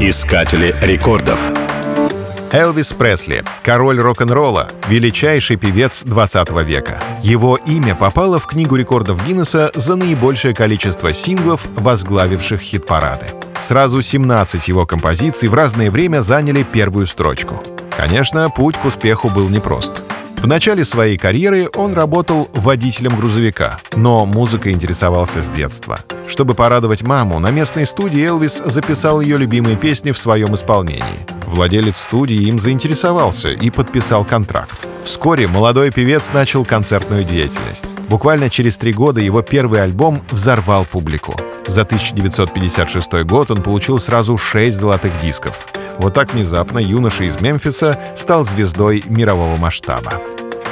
Искатели рекордов. Элвис Пресли, король рок-н-ролла, величайший певец 20 века. Его имя попало в Книгу рекордов Гиннесса за наибольшее количество синглов, возглавивших хит-парады. Сразу 17 его композиций в разное время заняли первую строчку. Конечно, путь к успеху был непрост. В начале своей карьеры он работал водителем грузовика, но музыкой интересовался с детства. Чтобы порадовать маму, на местной студии Элвис записал ее любимые песни в своем исполнении. Владелец студии им заинтересовался и подписал контракт. Вскоре молодой певец начал концертную деятельность. Буквально через три года его первый альбом взорвал публику. За 1956 год он получил сразу шесть золотых дисков. Вот так внезапно юноша из Мемфиса стал звездой мирового масштаба.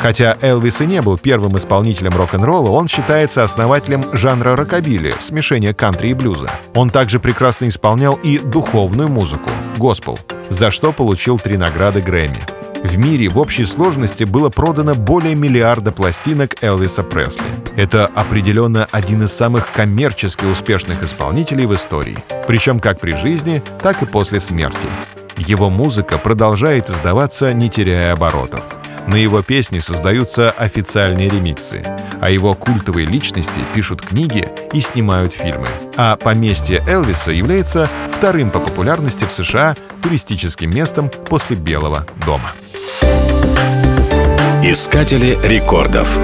Хотя Элвис и не был первым исполнителем рок-н-ролла, он считается основателем жанра рокобили, смешения кантри и блюза. Он также прекрасно исполнял и духовную музыку — госпел, за что получил три награды Грэмми. В мире в общей сложности было продано более миллиарда пластинок Элвиса Пресли. Это определенно один из самых коммерчески успешных исполнителей в истории, причем как при жизни, так и после смерти. Его музыка продолжает издаваться, не теряя оборотов. На его песни создаются официальные ремиксы, а его культовые личности пишут книги и снимают фильмы. А поместье Элвиса является вторым по популярности в США туристическим местом после Белого дома. Искатели рекордов.